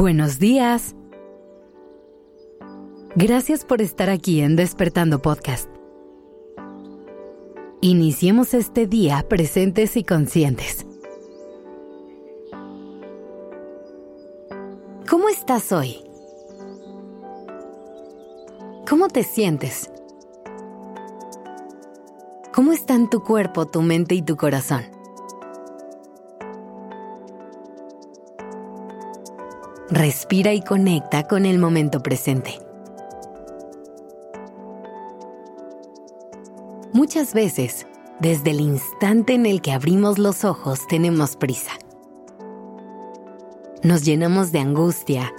Buenos días. Gracias por estar aquí en Despertando Podcast. Iniciemos este día presentes y conscientes. ¿Cómo estás hoy? ¿Cómo te sientes? ¿Cómo están tu cuerpo, tu mente y tu corazón? Respira y conecta con el momento presente. Muchas veces, desde el instante en el que abrimos los ojos, tenemos prisa. Nos llenamos de angustia,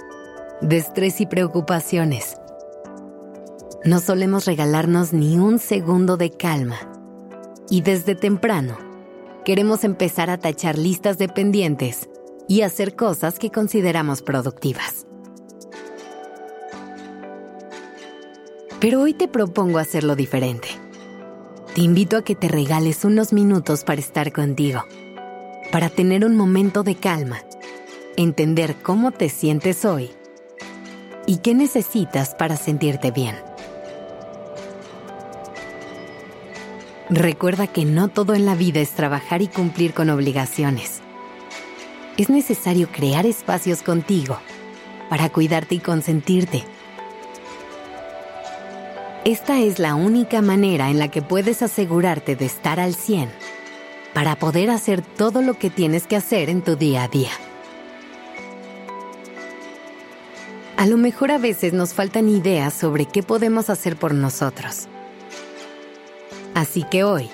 de estrés y preocupaciones. No solemos regalarnos ni un segundo de calma. Y desde temprano, queremos empezar a tachar listas de pendientes y hacer cosas que consideramos productivas. Pero hoy te propongo hacerlo diferente. Te invito a que te regales unos minutos para estar contigo, para tener un momento de calma, entender cómo te sientes hoy y qué necesitas para sentirte bien. Recuerda que no todo en la vida es trabajar y cumplir con obligaciones es necesario crear espacios contigo para cuidarte y consentirte. Esta es la única manera en la que puedes asegurarte de estar al 100 para poder hacer todo lo que tienes que hacer en tu día a día. A lo mejor a veces nos faltan ideas sobre qué podemos hacer por nosotros. Así que hoy,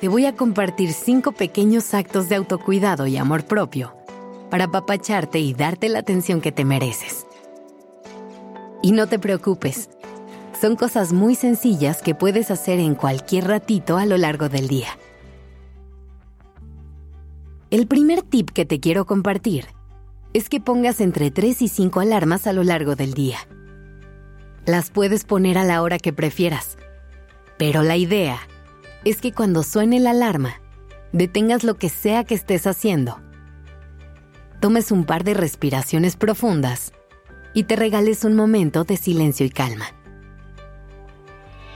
te voy a compartir cinco pequeños actos de autocuidado y amor propio para apapacharte y darte la atención que te mereces. Y no te preocupes, son cosas muy sencillas que puedes hacer en cualquier ratito a lo largo del día. El primer tip que te quiero compartir es que pongas entre 3 y 5 alarmas a lo largo del día. Las puedes poner a la hora que prefieras, pero la idea es que cuando suene la alarma, detengas lo que sea que estés haciendo. Tomes un par de respiraciones profundas y te regales un momento de silencio y calma.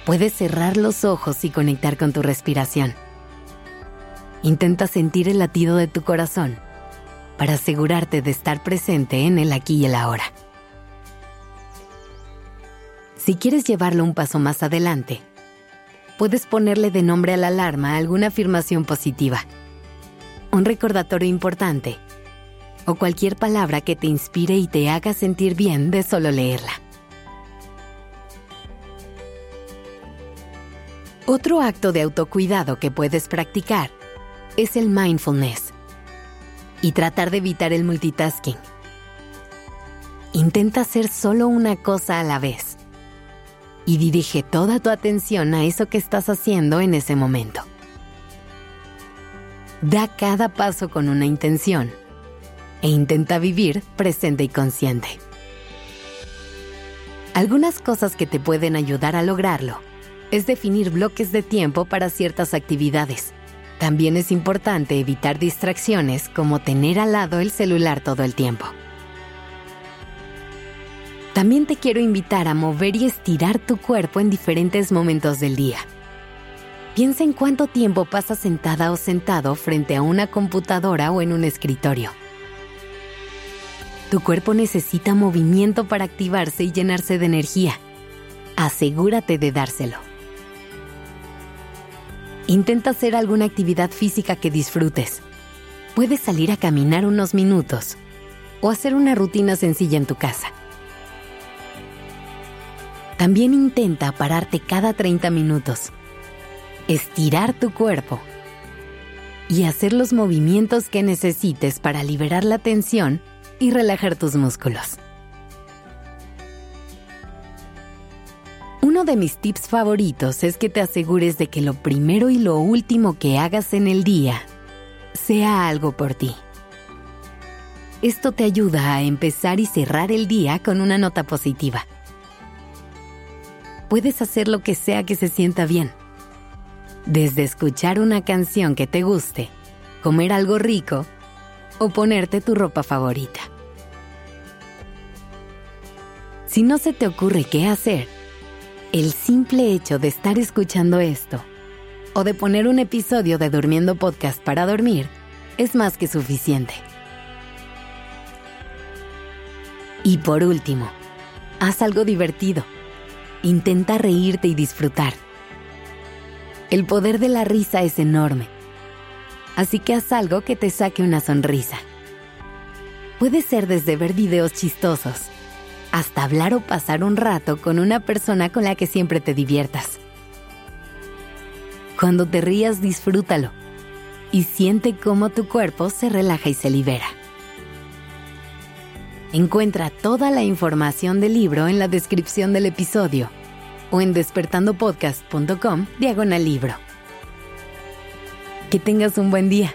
Puedes cerrar los ojos y conectar con tu respiración. Intenta sentir el latido de tu corazón para asegurarte de estar presente en el aquí y el ahora. Si quieres llevarlo un paso más adelante, puedes ponerle de nombre a la alarma alguna afirmación positiva, un recordatorio importante o cualquier palabra que te inspire y te haga sentir bien de solo leerla. Otro acto de autocuidado que puedes practicar es el mindfulness y tratar de evitar el multitasking. Intenta hacer solo una cosa a la vez y dirige toda tu atención a eso que estás haciendo en ese momento. Da cada paso con una intención e intenta vivir presente y consciente. Algunas cosas que te pueden ayudar a lograrlo es definir bloques de tiempo para ciertas actividades. También es importante evitar distracciones como tener al lado el celular todo el tiempo. También te quiero invitar a mover y estirar tu cuerpo en diferentes momentos del día. Piensa en cuánto tiempo pasas sentada o sentado frente a una computadora o en un escritorio. Tu cuerpo necesita movimiento para activarse y llenarse de energía. Asegúrate de dárselo. Intenta hacer alguna actividad física que disfrutes. Puedes salir a caminar unos minutos o hacer una rutina sencilla en tu casa. También intenta pararte cada 30 minutos, estirar tu cuerpo y hacer los movimientos que necesites para liberar la tensión y relajar tus músculos. Uno de mis tips favoritos es que te asegures de que lo primero y lo último que hagas en el día sea algo por ti. Esto te ayuda a empezar y cerrar el día con una nota positiva puedes hacer lo que sea que se sienta bien. Desde escuchar una canción que te guste, comer algo rico o ponerte tu ropa favorita. Si no se te ocurre qué hacer, el simple hecho de estar escuchando esto o de poner un episodio de Durmiendo Podcast para dormir es más que suficiente. Y por último, haz algo divertido. Intenta reírte y disfrutar. El poder de la risa es enorme. Así que haz algo que te saque una sonrisa. Puede ser desde ver videos chistosos hasta hablar o pasar un rato con una persona con la que siempre te diviertas. Cuando te rías, disfrútalo y siente cómo tu cuerpo se relaja y se libera. Encuentra toda la información del libro en la descripción del episodio o en despertandopodcast.com diagonal libro. Que tengas un buen día.